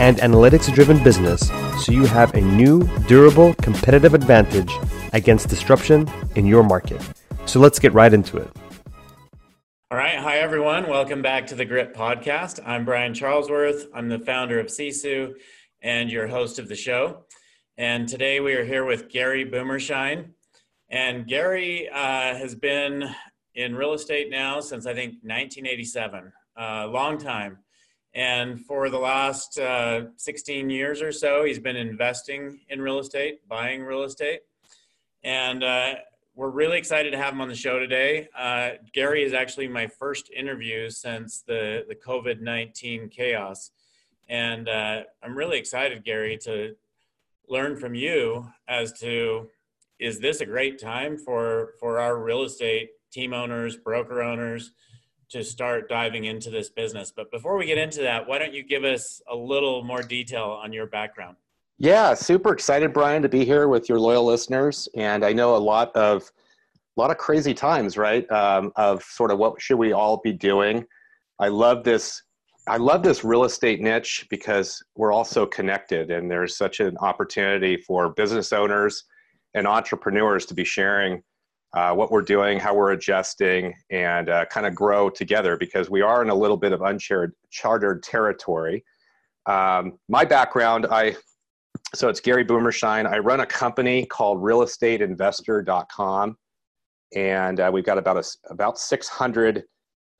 and analytics driven business so you have a new, durable, competitive advantage against disruption in your market. So let's get right into it. All right. Hi, everyone. Welcome back to the Grit Podcast. I'm Brian Charlesworth. I'm the founder of Sisu and your host of the show. And today we are here with Gary Boomershine. And Gary uh, has been in real estate now since I think 1987, a uh, long time. And for the last uh, 16 years or so, he's been investing in real estate, buying real estate. And uh, we're really excited to have him on the show today. Uh, Gary is actually my first interview since the, the COVID 19 chaos. And uh, I'm really excited, Gary, to learn from you as to is this a great time for, for our real estate team owners, broker owners? To start diving into this business. But before we get into that, why don't you give us a little more detail on your background? Yeah, super excited, Brian, to be here with your loyal listeners. And I know a lot of a lot of crazy times, right? Um, of sort of what should we all be doing. I love this. I love this real estate niche because we're all so connected, and there's such an opportunity for business owners and entrepreneurs to be sharing uh, what we're doing, how we're adjusting, and uh, kind of grow together because we are in a little bit of uncharted territory. Um, my background, I so it's Gary Boomershine. I run a company called RealEstateInvestor.com, and uh, we've got about a, about 600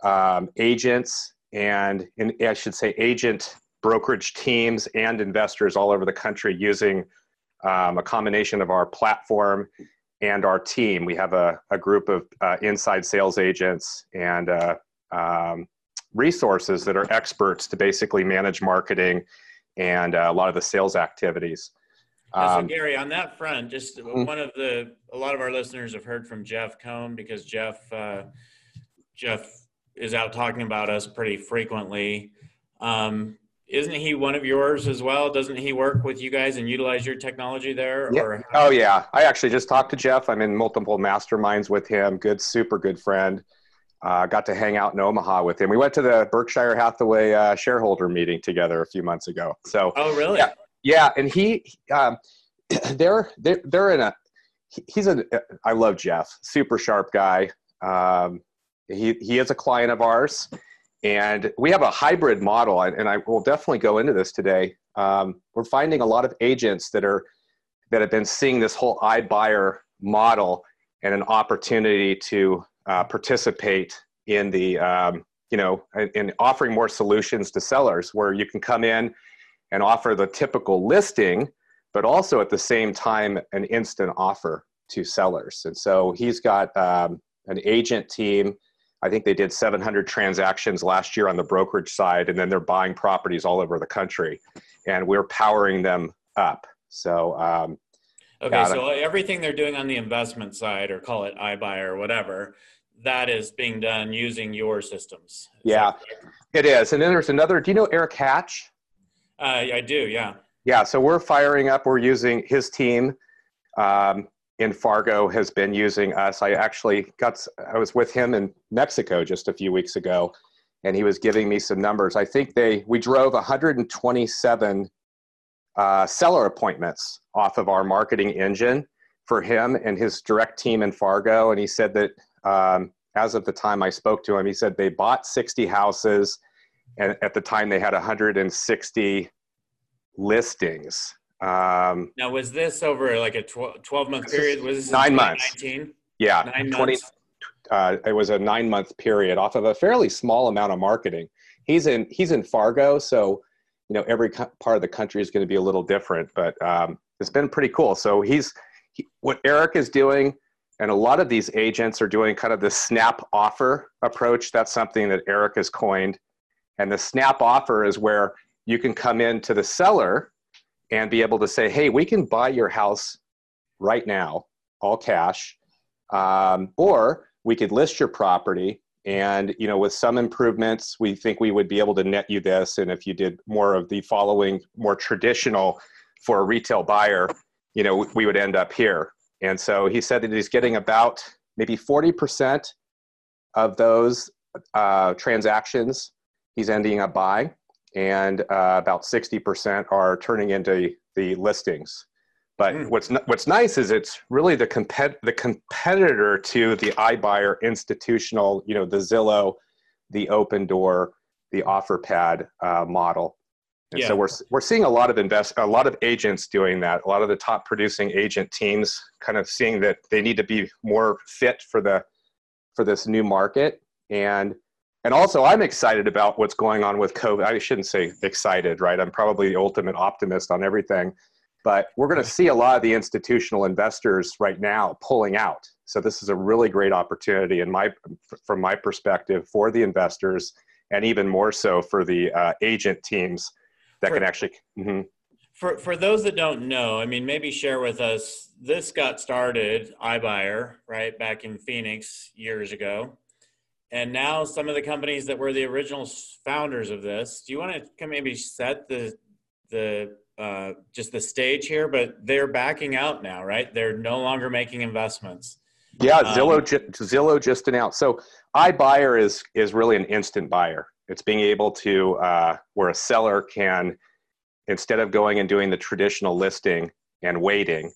um, agents and in, I should say agent brokerage teams and investors all over the country using um, a combination of our platform and our team. We have a, a group of uh, inside sales agents and uh, um, resources that are experts to basically manage marketing and uh, a lot of the sales activities. Um, so Gary, on that front, just mm-hmm. one of the a lot of our listeners have heard from Jeff Cohn because Jeff uh, Jeff is out talking about us pretty frequently. Um, isn't he one of yours as well? Doesn't he work with you guys and utilize your technology there? Yeah. oh yeah, I actually just talked to Jeff. I'm in multiple masterminds with him. Good, super good friend. Uh, got to hang out in Omaha with him. We went to the Berkshire Hathaway uh, shareholder meeting together a few months ago. So oh really? Yeah, yeah. and he um, they're they're they're in a he's a I love Jeff, super sharp guy. Um, he he is a client of ours and we have a hybrid model, and I will definitely go into this today. Um, we're finding a lot of agents that are that have been seeing this whole iBuyer model and an opportunity to uh, participate in the um, you know in offering more solutions to sellers, where you can come in and offer the typical listing, but also at the same time an instant offer to sellers. And so he's got um, an agent team I think they did 700 transactions last year on the brokerage side, and then they're buying properties all over the country, and we're powering them up. So, um, okay, so everything they're doing on the investment side, or call it iBuyer or whatever, that is being done using your systems. Is yeah, it is. And then there's another. Do you know Eric Hatch? Uh, I do. Yeah. Yeah. So we're firing up. We're using his team. Um, in Fargo has been using us. I actually got, I was with him in Mexico just a few weeks ago, and he was giving me some numbers. I think they, we drove 127 uh, seller appointments off of our marketing engine for him and his direct team in Fargo. And he said that um, as of the time I spoke to him, he said they bought 60 houses, and at the time they had 160 listings um, now, was this over like a 12, 12 month period? Was this nine months? Yeah, nine 20, months. Uh, it was a nine month period off of a fairly small amount of marketing. He's in he's in Fargo, so you know every co- part of the country is going to be a little different, but um, it's been pretty cool. So he's he, what Eric is doing, and a lot of these agents are doing kind of the snap offer approach. That's something that Eric has coined, and the snap offer is where you can come in to the seller and be able to say, hey, we can buy your house right now, all cash, um, or we could list your property and you know with some improvements we think we would be able to net you this. And if you did more of the following more traditional for a retail buyer you know we would end up here. And so he said that he's getting about maybe 40% of those uh, transactions he's ending up buying and uh, about 60% are turning into the listings but mm. what's what's nice is it's really the compet the competitor to the iBuyer institutional, you know, the Zillow, the Opendoor, the OfferPad uh, model. And yeah. so we're we're seeing a lot of invest a lot of agents doing that. A lot of the top producing agent teams kind of seeing that they need to be more fit for the for this new market and and also i'm excited about what's going on with covid i shouldn't say excited right i'm probably the ultimate optimist on everything but we're going to see a lot of the institutional investors right now pulling out. So this is a really great opportunity, in my from my perspective, for the investors, and even more so for the uh, agent teams that for, can actually. Mm-hmm. For for those that don't know, I mean, maybe share with us. This got started iBuyer right back in Phoenix years ago, and now some of the companies that were the original founders of this. Do you want to maybe set the the uh, just the stage here, but they're backing out now, right? They're no longer making investments. Yeah, Zillow um, Zillow just announced. So iBuyer is is really an instant buyer. It's being able to uh, where a seller can instead of going and doing the traditional listing and waiting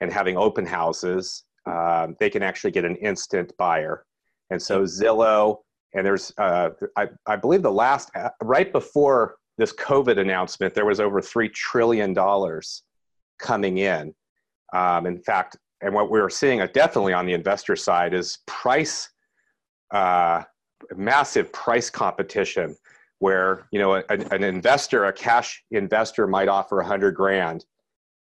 and having open houses, um, they can actually get an instant buyer. And so Zillow and there's uh, I, I believe the last uh, right before this COVID announcement, there was over $3 trillion coming in. Um, in fact, and what we are seeing uh, definitely on the investor side is price, uh, massive price competition where, you know, a, an investor, a cash investor might offer a 100 grand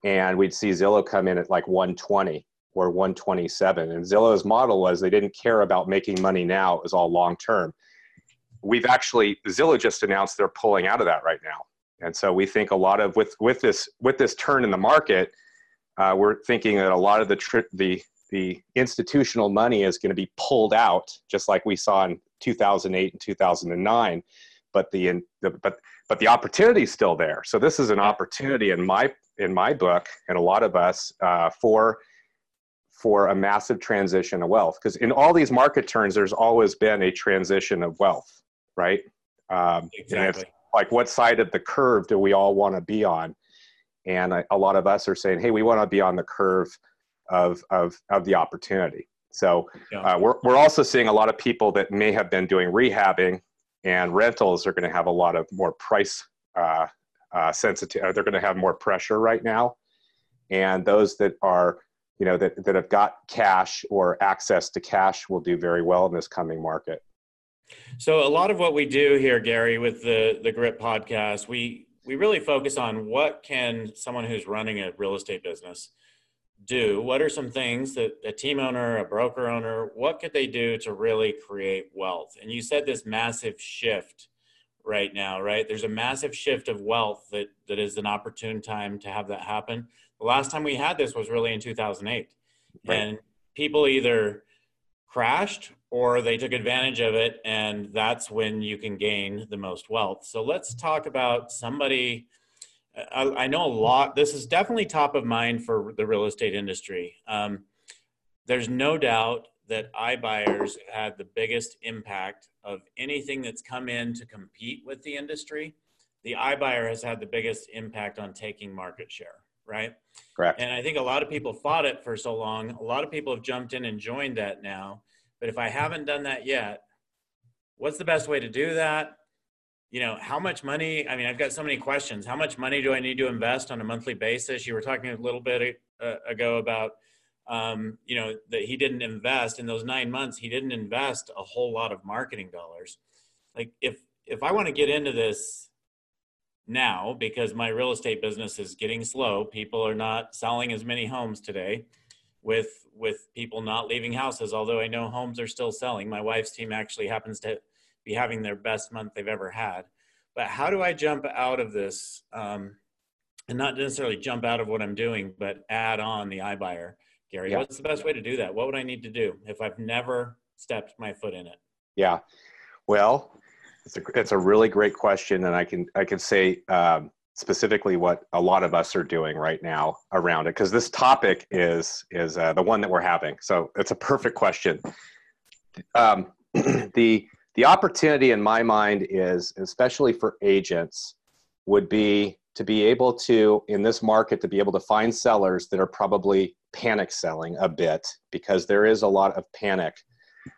and we'd see Zillow come in at like 120 or 127. And Zillow's model was they didn't care about making money now, it was all long term we've actually Zillow just announced they're pulling out of that right now, and so we think a lot of with with this with this turn in the market, uh, we're thinking that a lot of the tri- the the institutional money is going to be pulled out, just like we saw in 2008 and 2009. But the, the but but the opportunity is still there. So this is an opportunity in my in my book and a lot of us uh, for for a massive transition of wealth because in all these market turns there's always been a transition of wealth right? Um, exactly. like what side of the curve do we all want to be on? And a, a lot of us are saying, hey, we want to be on the curve of, of, of the opportunity. So uh, we're, we're also seeing a lot of people that may have been doing rehabbing and rentals are going to have a lot of more price uh, uh, sensitive. They're going to have more pressure right now. And those that are, you know, that, that have got cash or access to cash will do very well in this coming market. So a lot of what we do here, Gary, with the the Grit podcast, we we really focus on what can someone who's running a real estate business do. What are some things that a team owner, a broker owner, what could they do to really create wealth? And you said this massive shift right now, right? There's a massive shift of wealth that that is an opportune time to have that happen. The last time we had this was really in 2008, right. and people either crashed or they took advantage of it and that's when you can gain the most wealth. So let's talk about somebody i, I know a lot this is definitely top of mind for the real estate industry. Um, there's no doubt that iBuyers had the biggest impact of anything that's come in to compete with the industry. The iBuyer has had the biggest impact on taking market share right correct and i think a lot of people fought it for so long a lot of people have jumped in and joined that now but if I haven't done that yet, what's the best way to do that? You know, how much money? I mean, I've got so many questions. How much money do I need to invest on a monthly basis? You were talking a little bit uh, ago about, um, you know, that he didn't invest in those nine months. He didn't invest a whole lot of marketing dollars. Like, if if I want to get into this now because my real estate business is getting slow, people are not selling as many homes today with with people not leaving houses although i know homes are still selling my wife's team actually happens to be having their best month they've ever had but how do i jump out of this um, and not necessarily jump out of what I'm doing, but add on the iBuyer. Gary, yeah. what's the best way to do that? What would I need to do if I've never stepped my foot in it? Yeah, well, it's a it's a really great question, and I can I can say um, specifically what a lot of us are doing right now around it because this topic is is uh, the one that we're having. So it's a perfect question. Um, the the opportunity in my mind is especially for agents would be to be able to in this market to be able to find sellers that are probably panic selling a bit because there is a lot of panic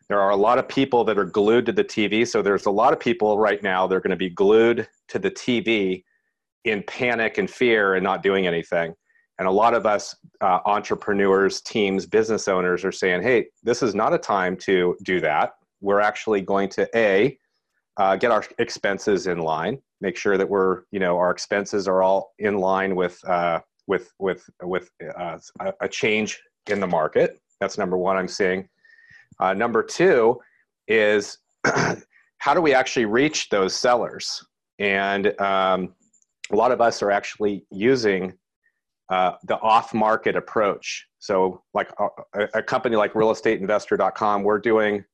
there are a lot of people that are glued to the tv so there's a lot of people right now they're going to be glued to the tv in panic and fear and not doing anything and a lot of us uh, entrepreneurs teams business owners are saying hey this is not a time to do that we're actually going to a uh, get our expenses in line make sure that we're you know our expenses are all in line with uh, with with with uh, a change in the market. That's number one. I'm seeing. Uh, number two is how do we actually reach those sellers? And um, a lot of us are actually using uh, the off-market approach. So, like a, a company like RealEstateInvestor.com, we're doing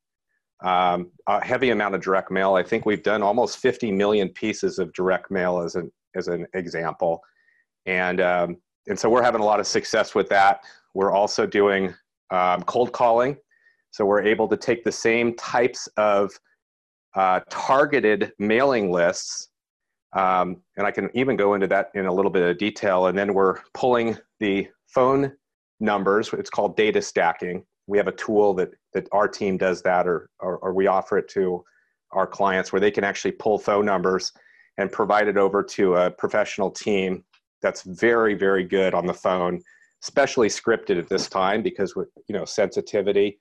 um, a heavy amount of direct mail. I think we've done almost 50 million pieces of direct mail as an as an example, and um, and so we're having a lot of success with that. We're also doing um, cold calling, so we're able to take the same types of uh, targeted mailing lists, um, and I can even go into that in a little bit of detail. And then we're pulling the phone numbers. It's called data stacking we have a tool that that our team does that or, or, or we offer it to our clients where they can actually pull phone numbers and provide it over to a professional team that's very very good on the phone especially scripted at this time because with you know sensitivity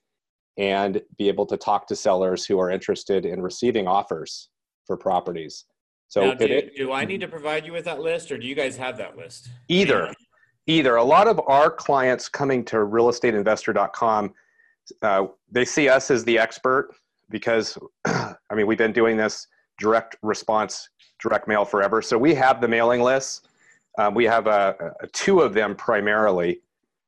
and be able to talk to sellers who are interested in receiving offers for properties so now, do, it, do i need to provide you with that list or do you guys have that list either either. A lot of our clients coming to realestateinvestor.com, uh, they see us as the expert because, I mean, we've been doing this direct response, direct mail forever. So we have the mailing lists. Um, we have a, a, two of them primarily,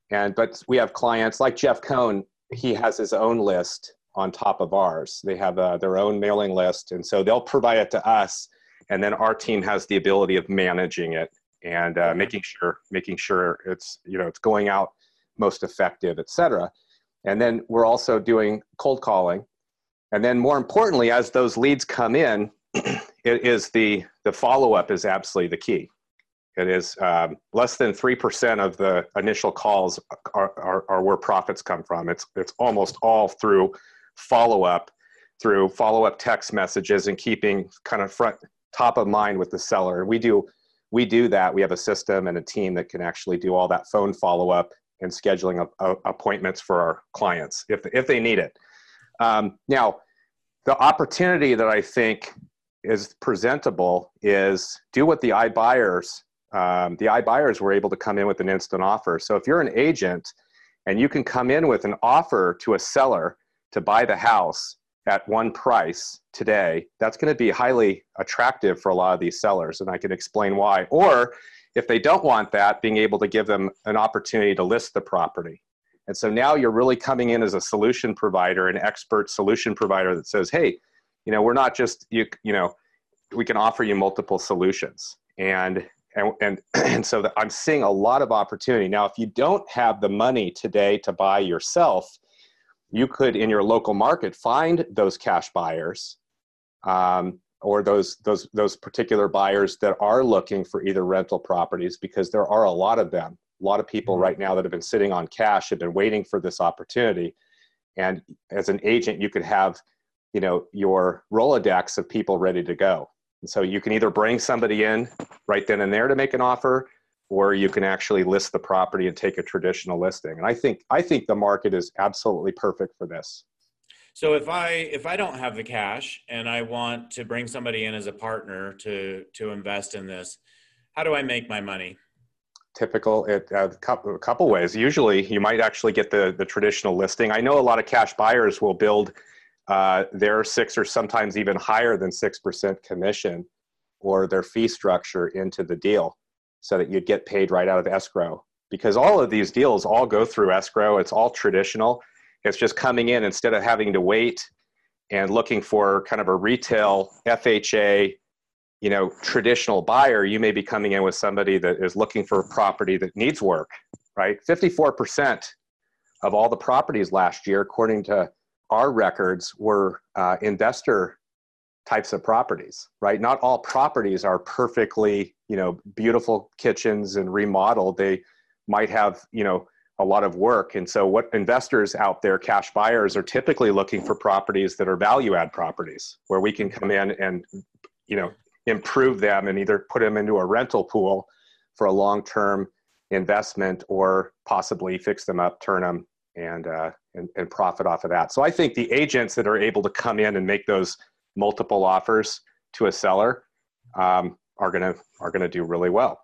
and but we have clients like Jeff Cohn. He has his own list on top of ours. They have uh, their own mailing list, and so they'll provide it to us, and then our team has the ability of managing it and uh, making sure making sure it's you know it's going out most effective, et cetera. And then we're also doing cold calling, and then more importantly, as those leads come in, it is the the follow up is absolutely the key. It is um, less than three percent of the initial calls are, are, are where profits come from. It's it's almost all through follow up, through follow up text messages and keeping kind of front top of mind with the seller. We do we do that. We have a system and a team that can actually do all that phone follow up and scheduling a, a, appointments for our clients if, if they need it. Um, now, the opportunity that I think is presentable is do what the iBuyers, um, the iBuyers were able to come in with an instant offer. So if you're an agent and you can come in with an offer to a seller to buy the house at one price today, that's going to be highly attractive for a lot of these sellers. And I can explain why. Or if they don't want that, being able to give them an opportunity to list the property. And so now you're really coming in as a solution provider, an expert solution provider that says, hey, you know, we're not just, you, you know, we can offer you multiple solutions. And and, and, and so I'm seeing a lot of opportunity. Now, if you don't have the money today to buy yourself, you could in your local market find those cash buyers um, or those those those particular buyers that are looking for either rental properties because there are a lot of them a lot of people mm-hmm. right now that have been sitting on cash have been waiting for this opportunity and as an agent you could have you know your rolodex of people ready to go and so you can either bring somebody in right then and there to make an offer or you can actually list the property and take a traditional listing. And I think I think the market is absolutely perfect for this. So if I if I don't have the cash and I want to bring somebody in as a partner to to invest in this, how do I make my money? Typical, it uh, a couple, a couple ways. Usually, you might actually get the the traditional listing. I know a lot of cash buyers will build uh, their six or sometimes even higher than six percent commission or their fee structure into the deal so that you'd get paid right out of escrow because all of these deals all go through escrow. It's all traditional. It's just coming in instead of having to wait and looking for kind of a retail FHA, you know, traditional buyer. You may be coming in with somebody that is looking for a property that needs work, right? 54% of all the properties last year, according to our records, were uh, investor types of properties, right? Not all properties are perfectly, you know, beautiful kitchens and remodeled. They might have, you know, a lot of work. And so what investors out there, cash buyers, are typically looking for properties that are value add properties where we can come in and, you know, improve them and either put them into a rental pool for a long term investment or possibly fix them up, turn them, and, uh, and, and profit off of that. So I think the agents that are able to come in and make those multiple offers to a seller um, are gonna are gonna do really well.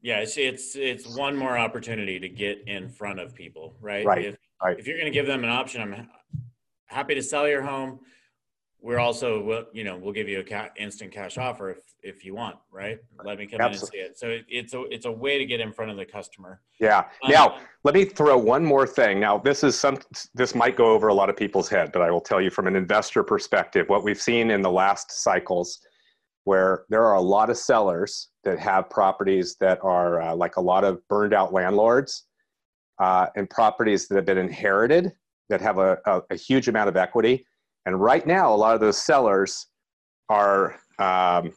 Yeah, it's it's it's one more opportunity to get in front of people, right? Right. If, right. if you're going to give them an option, I'm happy to sell your home. We're also, you know, we'll give you a ca- instant cash offer if if you want, right? Let me come Absolutely. in and see it. So it's a it's a way to get in front of the customer. Yeah. Um, now let me throw one more thing. Now this is some this might go over a lot of people's head, but I will tell you from an investor perspective, what we've seen in the last cycles, where there are a lot of sellers that have properties that are uh, like a lot of burned out landlords, uh, and properties that have been inherited that have a, a, a huge amount of equity. And right now, a lot of those sellers are um,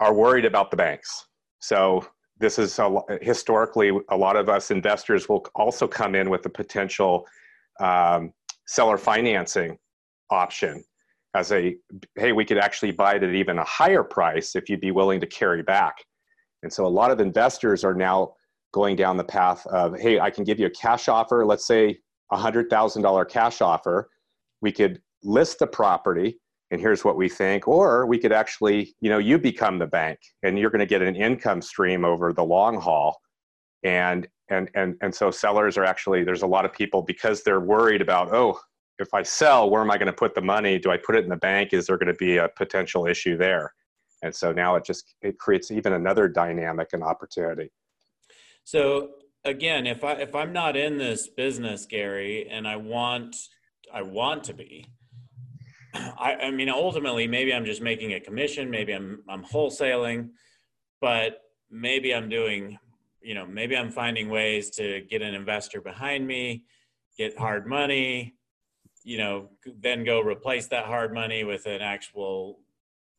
are worried about the banks. So this is a, historically a lot of us investors will also come in with a potential um, seller financing option as a hey we could actually buy it at even a higher price if you'd be willing to carry back and so a lot of investors are now going down the path of hey i can give you a cash offer let's say a hundred thousand dollar cash offer we could list the property and here's what we think. Or we could actually you know you become the bank and you're going to get an income stream over the long haul. And and and and so sellers are actually there's a lot of people because they're worried about oh if i sell where am i going to put the money? Do i put it in the bank? Is there going to be a potential issue there? And so now it just it creates even another dynamic and opportunity. So again if i if i'm not in this business gary and i want i want to be I, I mean, ultimately, maybe I'm just making a commission. Maybe I'm I'm wholesaling, but maybe I'm doing, you know, maybe I'm finding ways to get an investor behind me, get hard money, you know, then go replace that hard money with an actual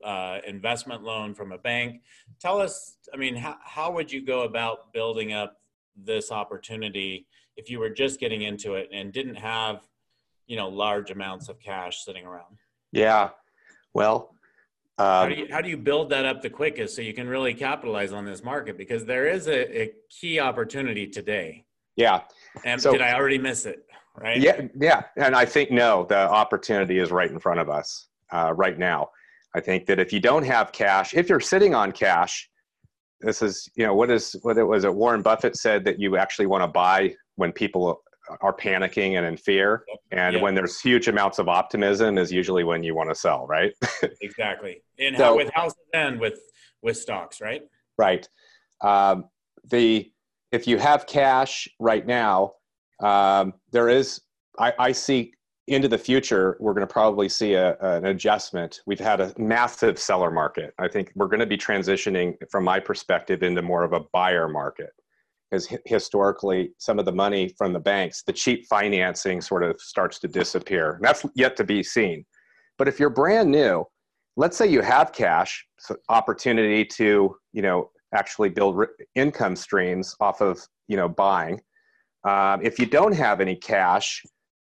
uh, investment loan from a bank. Tell us, I mean, how, how would you go about building up this opportunity if you were just getting into it and didn't have, you know, large amounts of cash sitting around? Yeah. Well, um, how, do you, how do you build that up the quickest so you can really capitalize on this market? Because there is a, a key opportunity today. Yeah. And so, did I already miss it? Right. Yeah. Yeah. And I think no, the opportunity is right in front of us uh, right now. I think that if you don't have cash, if you're sitting on cash, this is you know what is what it was it Warren Buffett said that you actually want to buy when people are panicking and in fear. And when there's huge amounts of optimism is usually when you want to sell, right? exactly. And so, how, with houses and with with stocks, right? Right. Um, the if you have cash right now, um, there is I, I see into the future, we're going to probably see a, an adjustment. We've had a massive seller market. I think we're going to be transitioning, from my perspective, into more of a buyer market because historically some of the money from the banks, the cheap financing sort of starts to disappear. And that's yet to be seen. But if you're brand new, let's say you have cash, so opportunity to you know actually build re- income streams off of you know buying. Um, if you don't have any cash,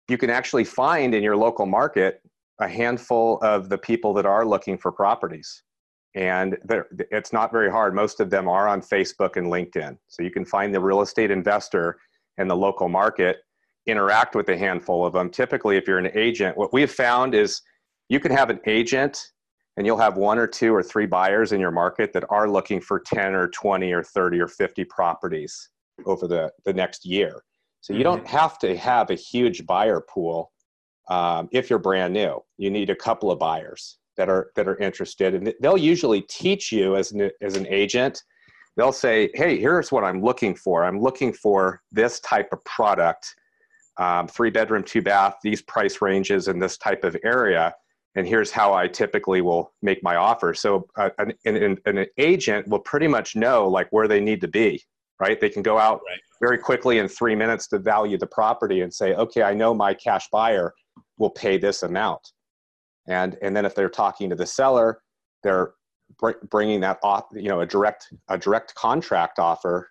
you can actually find in your local market a handful of the people that are looking for properties and it's not very hard. Most of them are on Facebook and LinkedIn. So you can find the real estate investor in the local market, interact with a handful of them. Typically, if you're an agent, what we have found is you can have an agent and you'll have one or two or three buyers in your market that are looking for 10 or 20 or 30 or 50 properties over the, the next year. So you don't mm-hmm. have to have a huge buyer pool um, if you're brand new. You need a couple of buyers that are that are interested and they'll usually teach you as an, as an agent they'll say, "Hey, here's what I'm looking for. I'm looking for this type of product, um, three bedroom, two bath, these price ranges in this type of area." And here's how I typically will make my offer. So uh, an, an, an agent will pretty much know like where they need to be, right? They can go out right. very quickly in three minutes to value the property and say, okay, I know my cash buyer will pay this amount. And, and then if they're talking to the seller, they're br- bringing that off, you know, a direct, a direct contract offer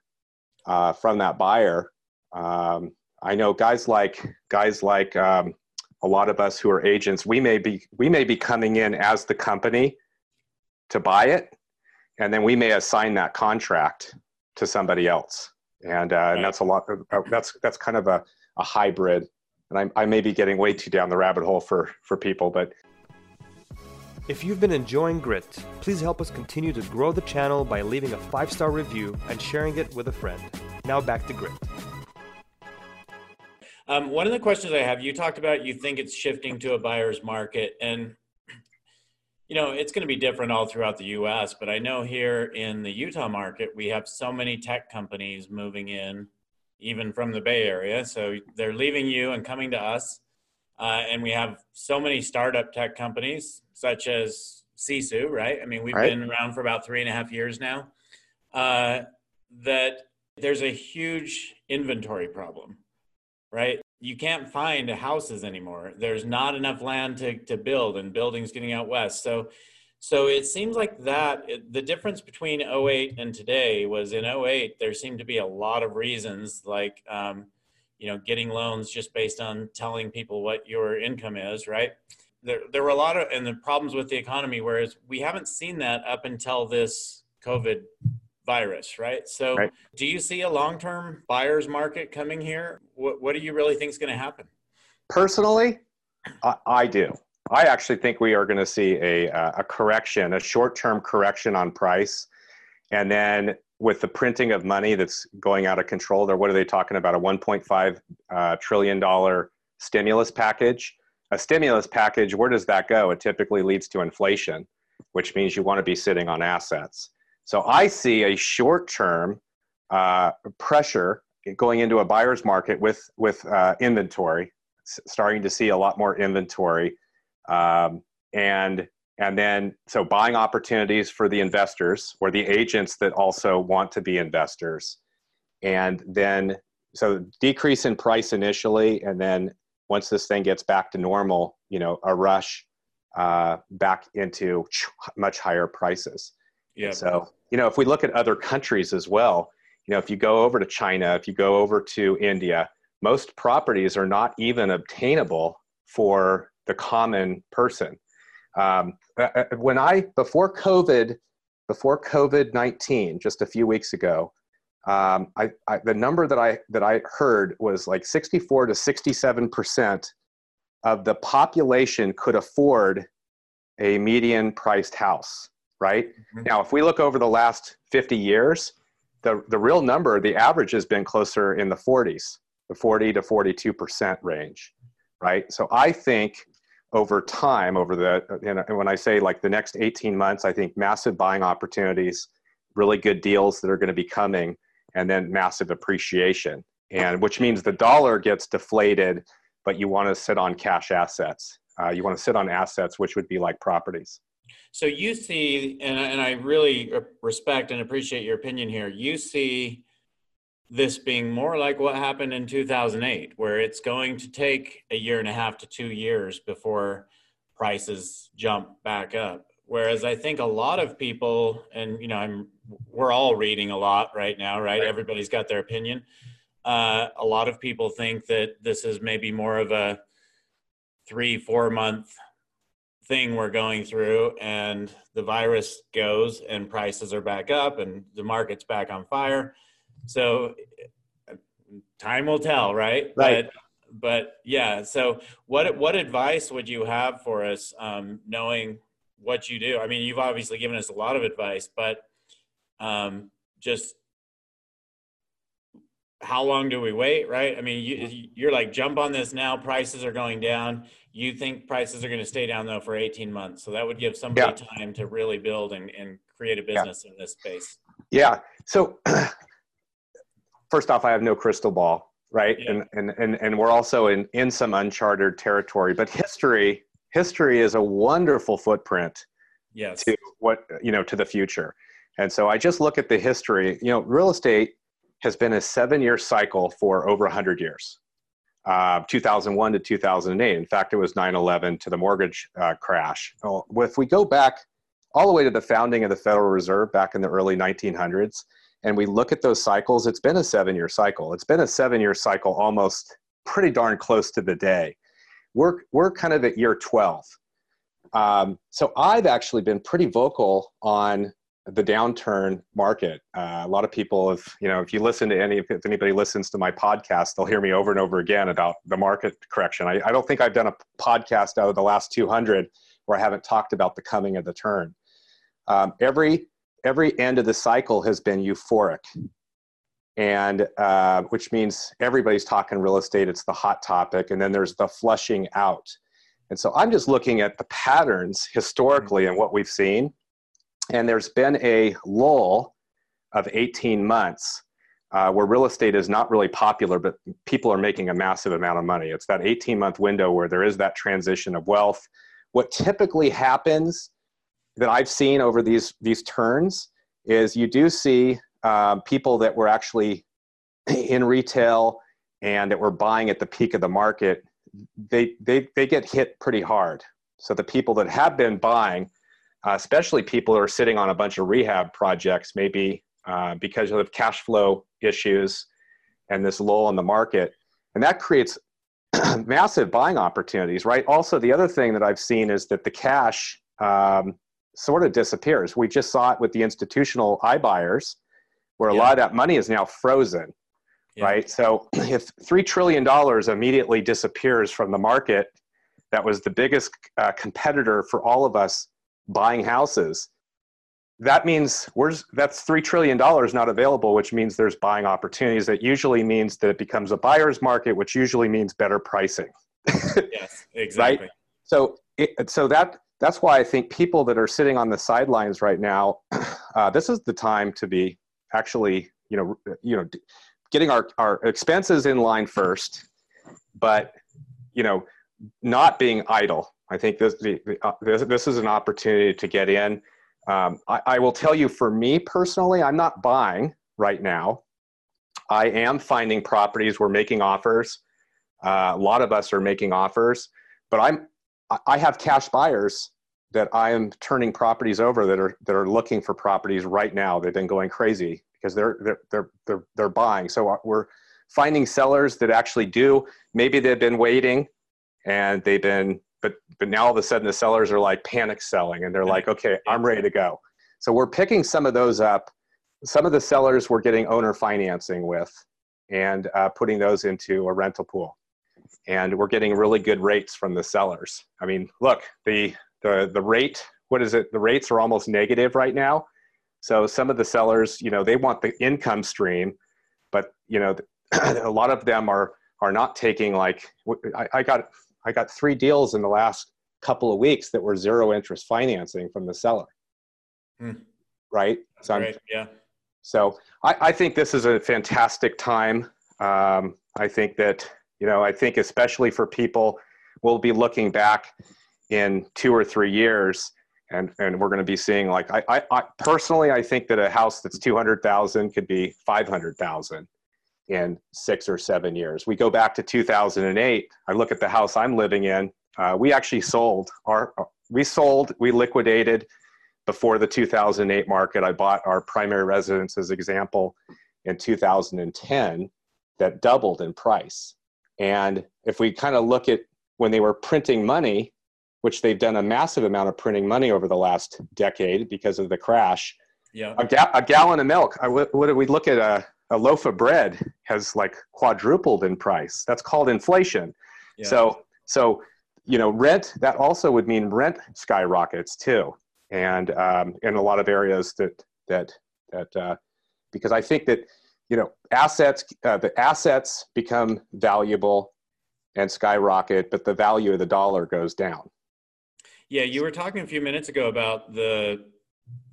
uh, from that buyer. Um, I know guys like, guys like um, a lot of us who are agents, we may be, we may be coming in as the company to buy it. And then we may assign that contract to somebody else. And, uh, right. and that's a lot, uh, that's, that's kind of a, a hybrid. And I, I may be getting way too down the rabbit hole for, for people, but if you've been enjoying Grit, please help us continue to grow the channel by leaving a five star review and sharing it with a friend. Now back to Grit. Um, one of the questions I have, you talked about you think it's shifting to a buyer's market, and you know, it's going to be different all throughout the US, but I know here in the Utah market, we have so many tech companies moving in, even from the Bay Area. So they're leaving you and coming to us. Uh, and we have so many startup tech companies, such as Sisu, right? I mean, we've right. been around for about three and a half years now. Uh, that there's a huge inventory problem, right? you can't find houses anymore. There's not enough land to, to build and buildings getting out west. So, so it seems like that the difference between 08 and today was in 08, there seemed to be a lot of reasons like, um, you know, getting loans just based on telling people what your income is, right? There, there were a lot of, and the problems with the economy, whereas we haven't seen that up until this COVID virus, right? So, right. do you see a long term buyer's market coming here? What, what do you really think is going to happen? Personally, I, I, do. I actually think we are going to see a, a correction, a short term correction on price. And then with the printing of money that's going out of control, there, what are they talking about? A $1.5 uh, trillion dollar stimulus package. A stimulus package, where does that go? It typically leads to inflation, which means you want to be sitting on assets. So I see a short term uh, pressure going into a buyer's market with, with uh, inventory, starting to see a lot more inventory. Um, and, and then, so buying opportunities for the investors or the agents that also want to be investors. And then, so decrease in price initially, and then once this thing gets back to normal, you know, a rush uh, back into much higher prices. Yeah. So you know, if we look at other countries as well, you know, if you go over to China, if you go over to India, most properties are not even obtainable for the common person. Um, uh, uh, when I before COVID, before COVID nineteen, just a few weeks ago, um, I, I, the number that I that I heard was like sixty four to sixty seven percent of the population could afford a median priced house right? Mm-hmm. Now, if we look over the last 50 years, the, the real number, the average has been closer in the 40s, the 40 to 42% range, right? So I think over time, over the, know, when I say like the next 18 months, I think massive buying opportunities, really good deals that are going to be coming, and then massive appreciation. And which means the dollar gets deflated, but you want to sit on cash assets. Uh, you want to sit on assets, which would be like properties. So you see, and, and I really respect and appreciate your opinion here. You see this being more like what happened in 2008, where it's going to take a year and a half to two years before prices jump back up. Whereas I think a lot of people, and you know, I'm we're all reading a lot right now, right? right. Everybody's got their opinion. Uh, a lot of people think that this is maybe more of a three, four month thing we're going through and the virus goes and prices are back up and the market's back on fire so time will tell right, right. but but yeah so what what advice would you have for us um, knowing what you do i mean you've obviously given us a lot of advice but um, just how long do we wait right i mean you, you're like jump on this now prices are going down you think prices are going to stay down though for 18 months so that would give somebody yeah. time to really build and, and create a business yeah. in this space Yeah. So first off, I have no crystal ball, right? Yeah. And, and and and we're also in in some uncharted territory. But history history is a wonderful footprint Yes. to what you know to the future. And so I just look at the history. You know, real estate has been a seven-year cycle for over 100 years. Uh, 2001 to 2008. In fact, it was 9/11 to the mortgage uh, crash. Well, if we go back all the way to the founding of the Federal Reserve back in the early 1900s, and we look at those cycles, it's been a seven-year cycle. It's been a seven-year cycle almost pretty darn close to the day. We're we're kind of at year 12. Um, so I've actually been pretty vocal on the downturn market. Uh, a lot of people have, you know, if you listen to any, if anybody listens to my podcast, they'll hear me over and over again about the market correction. I, I don't think I've done a podcast out of the last 200 where I haven't talked about the coming of the turn. Um, every every end of the cycle has been euphoric, and uh, which means everybody's talking real estate. It's the hot topic, and then there's the flushing out. And so I'm just looking at the patterns historically and what we've seen. And there's been a lull of 18 months uh, where real estate is not really popular, but people are making a massive amount of money. It's that 18 month window where there is that transition of wealth. What typically happens that I've seen over these, these turns is you do see um, people that were actually in retail and that were buying at the peak of the market they, they, they get hit pretty hard. So the people that have been buying, uh, especially people who are sitting on a bunch of rehab projects, maybe uh, because of cash flow issues and this lull in the market, and that creates massive buying opportunities, right? Also, the other thing that I've seen is that the cash um, sort of disappears. We just saw it with the institutional iBuyers, where a Yeah. lot of that money is now frozen Yeah. right? So if three trillion dollars immediately disappears from the market, that was the biggest uh, competitor for all of us buying houses. That means where's that's three trillion dollars not available, which means there's buying opportunities. That usually means that it becomes a buyer's market, which usually means better pricing. Yes. Exactly. So, it, so that that's why I think people that are sitting on the sidelines right now, uh, this is the time to be actually, you know, you know, getting our our expenses in line first, but you know, not being idle. I think this the, uh, this, this is an opportunity to get in. Um, I, I will tell you, for me personally, I'm not buying right now. I am finding properties. We're making offers. Uh, a lot of us are making offers, but I'm I- have cash buyers that I am turning properties over that are that are looking for properties right now. They've been going crazy because they're they're they're they're, they're buying. So uh, we're finding sellers that actually do. Maybe they've been waiting, and they've been but but now all of a sudden the sellers are like panic selling, and they're like, okay, I'm ready to go. So we're picking some of those up. Some of the sellers we're getting owner financing with, and uh, putting those into a rental pool and we're getting really good rates from the sellers. I mean, look, the the the rate, what is it? The rates are almost negative right now. So some of the sellers, you know, they want the income stream, but you know, a lot of them are are not taking like I, I got I got three deals in the last couple of weeks that were zero interest financing from the seller. Hmm. Right. So Right. Yeah. so I, I think this is a fantastic time. Um, I think that, you know, I think especially for people, we'll be looking back in two or three years and, and we're going to be seeing like, I, I, I personally, I think that a house that's 200,000 could be 500,000 in six or seven years. We go back to 2008. I look at the house I'm living in. Uh, we actually sold our, we sold, we liquidated before the 2008 market. I bought our primary residence as example in 2010 that doubled in price. And if we kind of look at when they were printing money, which they've done a massive amount of printing money over the last decade because of the crash, Yeah. a, ga- a gallon of milk, I, what what did we look at? A, a loaf of bread has like quadrupled in price. That's called inflation. yeah. So, so you know, rent that also would mean rent skyrockets too, and um, in a lot of areas that that that uh, because I think that you know assets uh, the assets become valuable and skyrocket, but the value of the dollar goes down. Yeah, you were talking a few minutes ago about the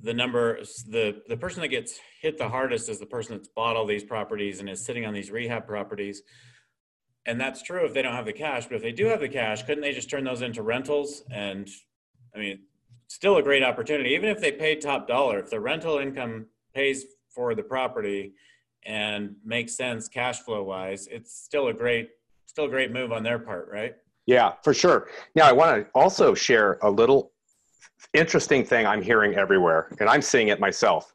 the number the the person that gets hit the hardest is the person that's bought all these properties and is sitting on these rehab properties. And that's true if they don't have the cash but if they do have the cash couldn't they just turn those into rentals? And i mean still a great opportunity. Even if they pay top dollar if the rental income pays for the property and makes sense cash flow wise it's still a great still a great move on their part right yeah for sure now i want to also share a little interesting thing i'm hearing everywhere and i'm seeing it myself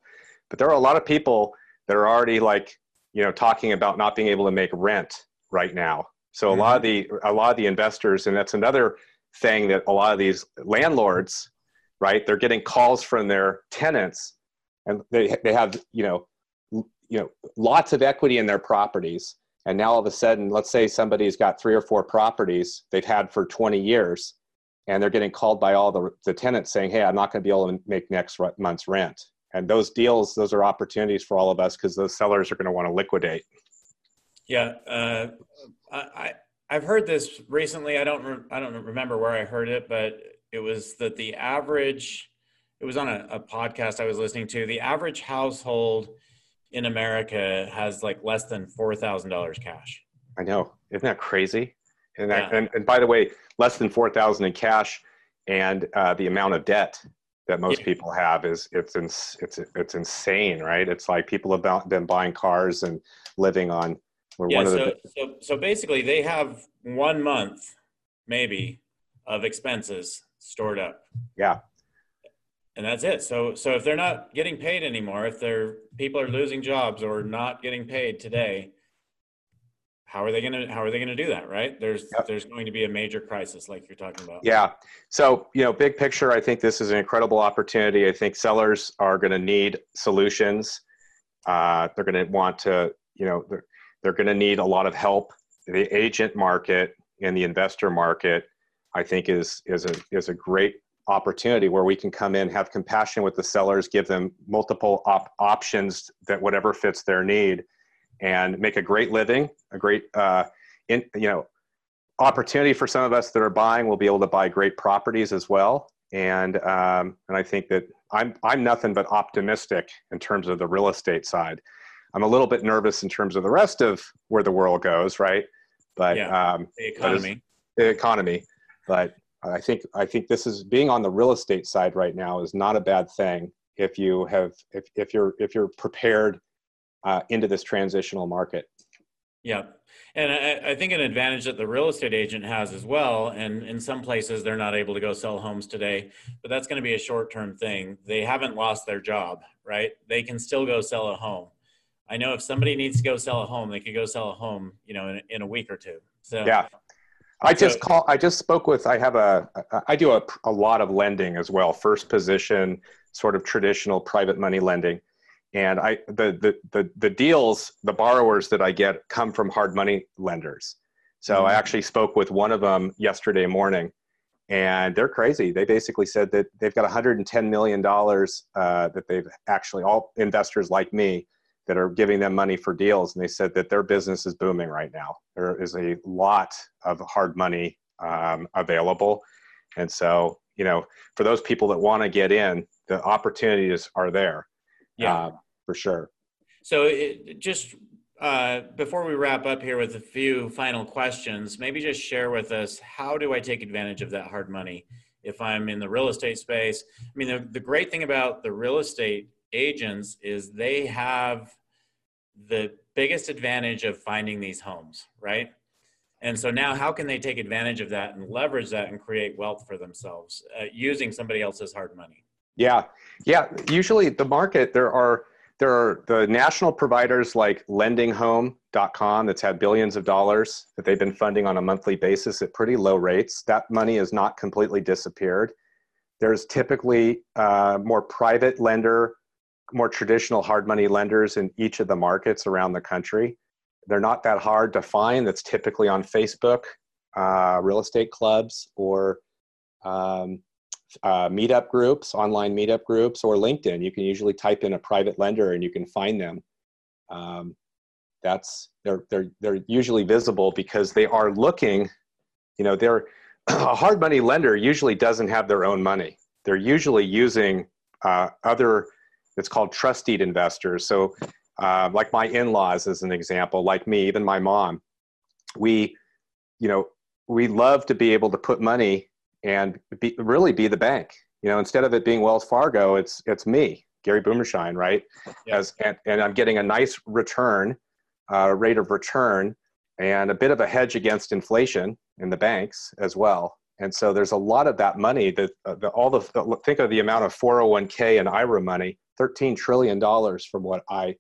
but there are a lot of people that are already like you know talking about not being able to make rent right now so mm-hmm. a lot of mm-hmm. the a lot of the investors and that's another thing that a lot of these landlords right they're getting calls from their tenants and they, they have you know you know lots of equity in their properties. And now all of a sudden let's say somebody's got three or four properties they've had for 20 years and they're getting called by all the, the tenants saying hey i'm not going to be able to make next month's rent. And those deals those are opportunities for all of us because those sellers are going to want to liquidate. Yeah uh, I, i've heard this recently. I don't re- i don't remember where i heard it but it was that the average it was on a, a podcast i was listening to. The average household in america has like less than $4000 cash i know isn't that crazy and, that, yeah. and, and by the way less than 4000 in cash and uh, the amount of debt that most yeah. people have is it's ins- it's it's insane, right? It's like people have been buying cars and living on. yeah, so, the, so so basically, they have one month, maybe, of expenses stored up. Yeah, and that's it. So so if they're not getting paid anymore, if they're people are losing jobs or not getting paid today, how are they going to how are they going to do that right? There's yep. there's going to be a major crisis like you're talking about. Yeah. So you know big picture i think this is an incredible opportunity. I think sellers are going to need solutions. Uh, they're going to want to you know they're, they're going to need a lot of help. The agent market and the investor market i think is is a is a great opportunity where we can come in have compassion with the sellers give them multiple op- options that whatever fits their need and make a great living, a great, uh, in, you know, opportunity for some of us that are buying. We'll be able to buy great properties as well. And, um, and I think that I'm, I'm nothing but optimistic in terms of the real estate side. I'm a little bit nervous in terms of the rest of where the world goes, right? But yeah, um, the economy, the economy. But I think I think this is being on the real estate side right now is not a bad thing if you have if, if you're if you're prepared uh, into this transitional market. Yeah. And I, I, think an advantage that the real estate agent has as well, and in some places they're not able to go sell homes today, but that's going to be a short term thing. They haven't lost their job, right? They can still go sell a home. I know if somebody needs to go sell a home, they could go sell a home, you know, in, in a week or two. So, yeah. I just call. I just spoke with. I have a. I do a, a lot of lending as well. First position, sort of traditional private money lending and I the, the the the deals the borrowers that I get come from hard money lenders. So mm-hmm. I actually spoke with one of them yesterday morning, and they're crazy. They basically said that they've got 110 million dollars uh, that they've actually all investors like me that are giving them money for deals, and they said that their business is booming right now. There is a lot of hard money um, available, and so you know for those people that want to get in, the opportunities are there yeah, uh, for sure. So it, just uh, before we wrap up here with a few final questions, maybe just share with us how do I take advantage of that hard money if I'm in the real estate space? I mean, the, the great thing about the real estate agents is they have the biggest advantage of finding these homes, right? And so now, how can they take advantage of that and leverage that and create wealth for themselves uh, using somebody else's hard money? Yeah, yeah. Usually, the market there are there are the national providers like lendinghome.com that's had billions of dollars that they've been funding on a monthly basis at pretty low rates. That money has not completely disappeared. There's typically uh, more private lender, more traditional hard money lenders in each of the markets around the country. They're not that hard to find. That's typically on Facebook, uh, real estate clubs, or um, uh, meetup groups, online meetup groups, or LinkedIn. You can usually type in a private lender and you can find them. Um, that's they're they're they're usually visible because they are looking. You know, they're a hard money lender usually doesn't have their own money. They're usually using uh, other, it's called trusted investors. So, uh, like my in laws, as an example, like me, even my mom, we, you know, we love to be able to put money and be, really be the bank. You know, instead of it being Wells Fargo, it's it's me, Gary Boomershine, right? As and, and I'm getting a nice return, uh, rate of return, and a bit of a hedge against inflation in the banks as well. And so there's a lot of that money that uh, the, all the think of the amount of 401k and IRA money, 13 trillion dollars from what I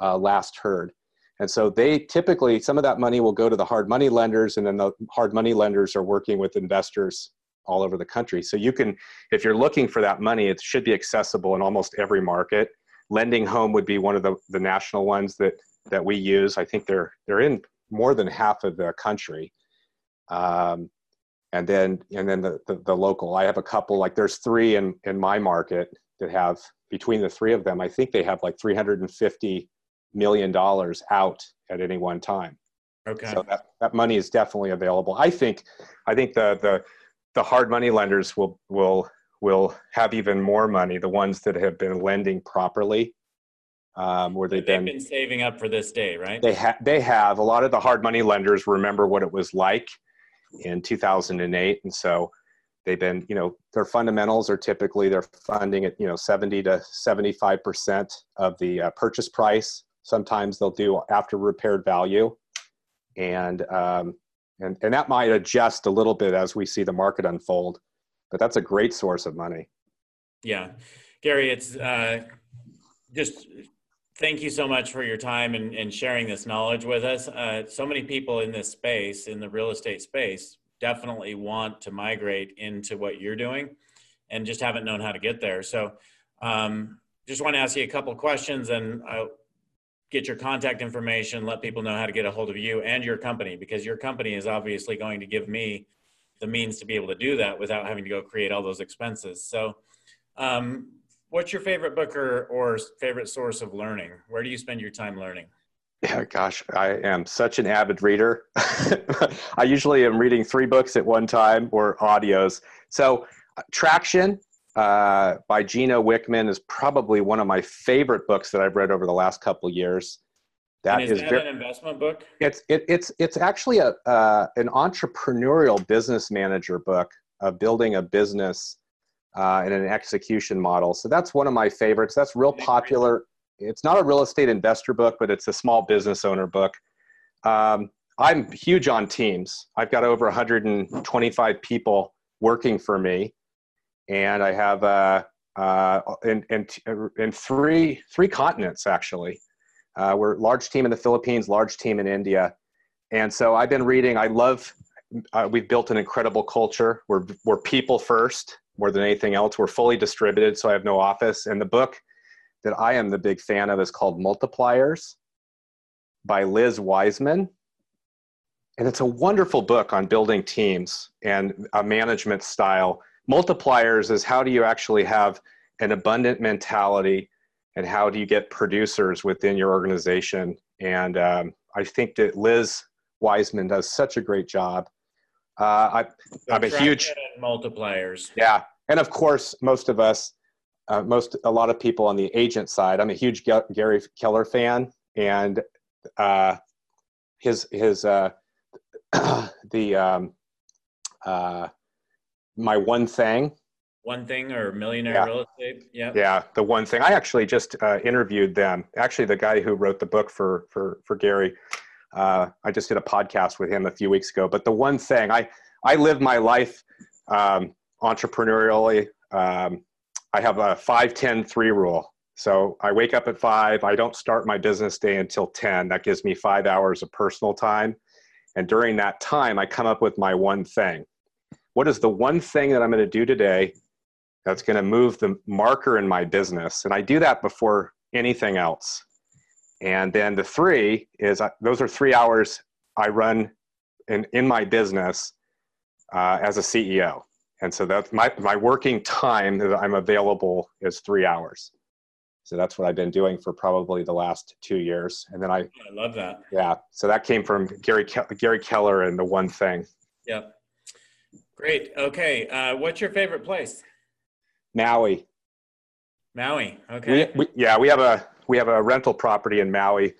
uh, last heard. And so they typically some of that money will go to the hard money lenders, and then the hard money lenders are working with investors all over the country. So you can, if you're looking for that money, it should be accessible in almost every market. Lending Home would be one of the, the national ones that that we use. I think they're they're in more than half of the country. Um, and then and then the, the, the local. I have a couple like there's three in in my market that have between the three of them. I think they have like 350 million dollars out at any one time. Okay. So that, that money is definitely available. I think I think the the the hard money lenders will will will have even more money. The ones that have been lending properly, um, where they've, they've been, been, saving up for this day, right? They have they have a lot of the hard money lenders remember what it was like in 2008, and so they've been you know their fundamentals are typically they're funding at you know 70 to 75 percent of the uh, purchase price. Sometimes they'll do after repaired value, and um, and and that might adjust a little bit as we see the market unfold but that's a great source of money. Yeah. Gary it's uh, just thank you so much for your time and, and sharing this knowledge with us. Uh, so many people in this space in the real estate space definitely want to migrate into what you're doing and just haven't known how to get there so um, just want to ask you a couple questions and I'll get your contact information, let people know how to get a hold of you and your company, because your company is obviously going to give me the means to be able to do that without having to go create all those expenses. So, um, what's your favorite book or, or favorite source of learning? Where do you spend your time learning? Yeah, gosh, I am such an avid reader. I usually am reading three books at one time or audios. So, uh, Traction uh, by Gino Wickman is probably one of my favorite books that I've read over the last couple years. That and is, is that very, an investment book? It's it, it's it's actually a uh, an entrepreneurial business manager book of building a business uh, in an execution model. So that's one of my favorites. That's real popular. It's not a real estate investor book, but it's a small business owner book. Um, I'm huge on teams. I've got over 125 people working for me and I have uh, uh, in, in, in three three continents actually. Uh, we're large team in the Philippines, large team in India, and so I've been reading. I love. Uh, we've built an incredible culture. We're we're people first more than anything else. We're fully distributed, so I have no office. And the book that I am the big fan of is called Multipliers by Liz Wiseman. And it's a wonderful book on building teams and a management style. Multipliers is how do you actually have an abundant mentality and how do you get producers within your organization? And um, i think that liz wiseman does such a great job. Uh, I, am a huge multipliers. Yeah. And of course most of us uh, most a lot of people on the agent side i'm a huge gary keller fan and uh, his his uh, the um, uh, my one thing. One thing or millionaire yeah. real estate. Yeah. Yeah, the one thing. I actually just uh, interviewed them. Actually, the guy who wrote the book for for for Gary. Uh, I just did a podcast with him a few weeks ago. But the one thing I I live my life um, entrepreneurially. Um, I have a 5 10 3 rule. So I wake up at five. I don't start my business day until 10. That gives me five hours of personal time. And during that time, I come up with my one thing what is the one thing that I'm going to do today that's going to move the marker in my business? And I do that before anything else. And then the three is uh, those are three hours I run in, in my business uh, as a CEO. And so that's my, my working time that I'm available is three hours. So that's what I've been doing for probably the last two years. And then I, I love that. Yeah. So that came from Gary, Ke- Gary Keller and the one thing. Yep. Great. Okay. Uh, what's your favorite place? Maui. Maui. Okay. We, we, yeah, we have a we have a rental property in Maui,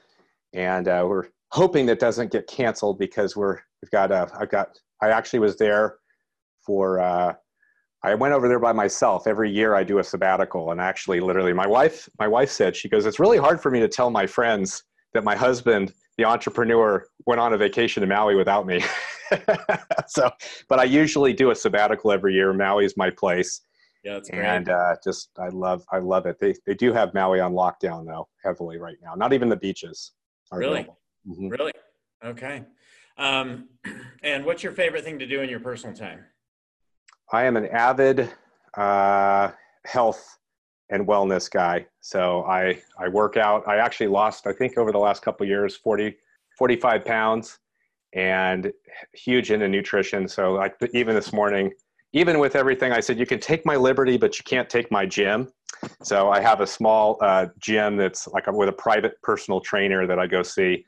and uh, we're hoping that doesn't get canceled because we're we've got a I've got I actually was there for uh, I went over there by myself. Every year I do a sabbatical, and actually, literally, my wife my wife said she goes, it's really hard for me to tell my friends that my husband, the entrepreneur, went on a vacation to Maui without me. so, but I usually do a sabbatical every year. Maui's my place. Yeah, that's great. And uh, just I love I love it. They they do have Maui on lockdown though heavily right now. Not even the beaches. really, mm-hmm. really. Okay. Um, and what's your favorite thing to do in your personal time? I am an avid uh, health and wellness guy. So I I work out. I actually lost I think over the last couple years 40 45 pounds and huge into nutrition. So like even this morning even with everything, I said, you can take my liberty, but you can't take my gym. So I have a small uh, gym that's like a, with a private personal trainer that I go see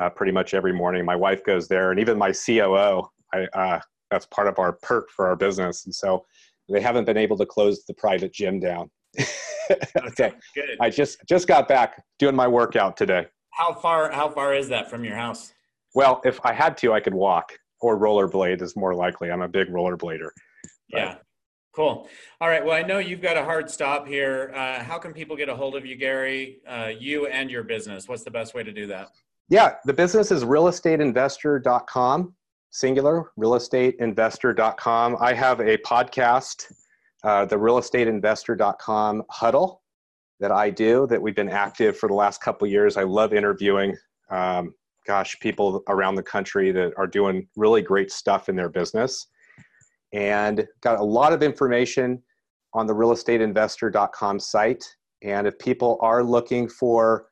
uh, pretty much every morning. My wife goes there, and even my COO, I, uh, that's part of our perk for our business. And so they haven't been able to close the private gym down. okay, good. I just just got back doing my workout today. How far? How far is that from your house? Well, if I had to, I could walk or rollerblade is more likely. I'm a big rollerblader. Yeah. Cool. All right. Well, I know you've got a hard stop here. Uh, how can people get a hold of you, Gary? Uh, you and your business. What's the best way to do that? Yeah, the business is realestateinvestor.com, singular, realestateinvestor.com. I have a podcast, uh, the realestateinvestor.com huddle that I do that we've been active for the last couple years. I love interviewing, um, gosh, people around the country that are doing really great stuff in their business and got a lot of information on the realestateinvestor.com site. And if people are looking for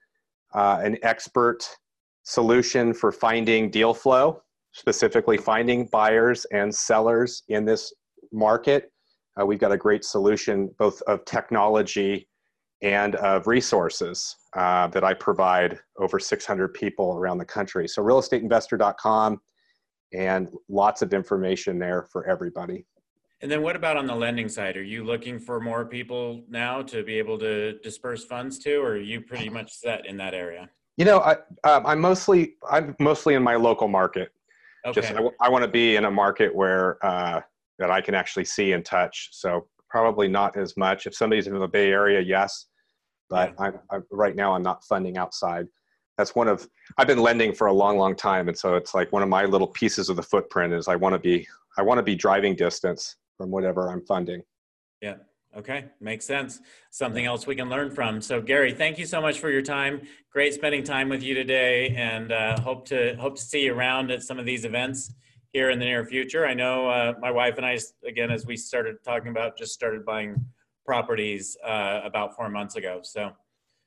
uh, an expert solution for finding deal flow, specifically finding buyers and sellers in this market, uh, we've got a great solution both of technology and of resources uh, that I provide over 600 people around the country. So, realestateinvestor.com and lots of information there for everybody. And then what about on the lending side? Are you looking for more people now to be able to disperse funds to, or are you pretty much set in that area? You know, I, uh, I'm mostly I'm mostly in my local market. Okay. Just I, I want to be in a market where uh, that I can actually see and touch. So probably not as much. If somebody's in the Bay Area, yes, but. I'm, I'm, right now I'm not funding outside that's one of i've been lending for a long long time and so it's like one of my little pieces of the footprint is i want to be i want to be driving distance from whatever i'm funding yeah okay makes sense something else we can learn from so gary thank you so much for your time great spending time with you today and uh, hope to hope to see you around at some of these events here in the near future i know uh, my wife and i again as we started talking about just started buying properties uh, about four months ago so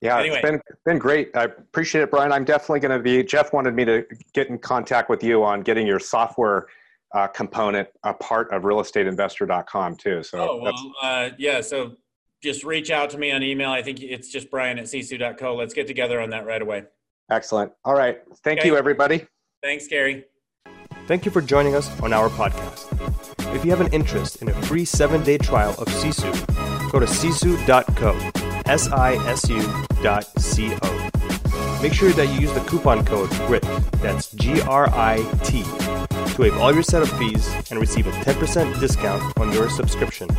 yeah, anyway. it's been been great. I appreciate it, Brian. I'm definitely going to be. Jeff wanted me to get in contact with you on getting your software uh, component a part of realestateinvestor.com too. So, oh well, uh, yeah. So just reach out to me on email. I think it's just Brian at sisu.co. Let's get together on that right away. Excellent. All right. Thank okay. you, everybody. Thanks, Gary. Thank you for joining us on our podcast. If you have an interest in a free seven-day trial of Sisu, go to sisu.co sisu.co. Make sure that you use the coupon code GRIT, that's G R I T, to waive all your setup fees and receive a 10% discount on your subscription.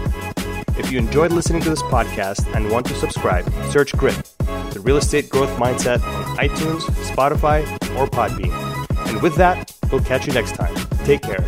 If you enjoyed listening to this podcast and want to subscribe, search GRIT, the real estate growth mindset on iTunes, Spotify, or Podbean. And with that, we'll catch you next time. Take care.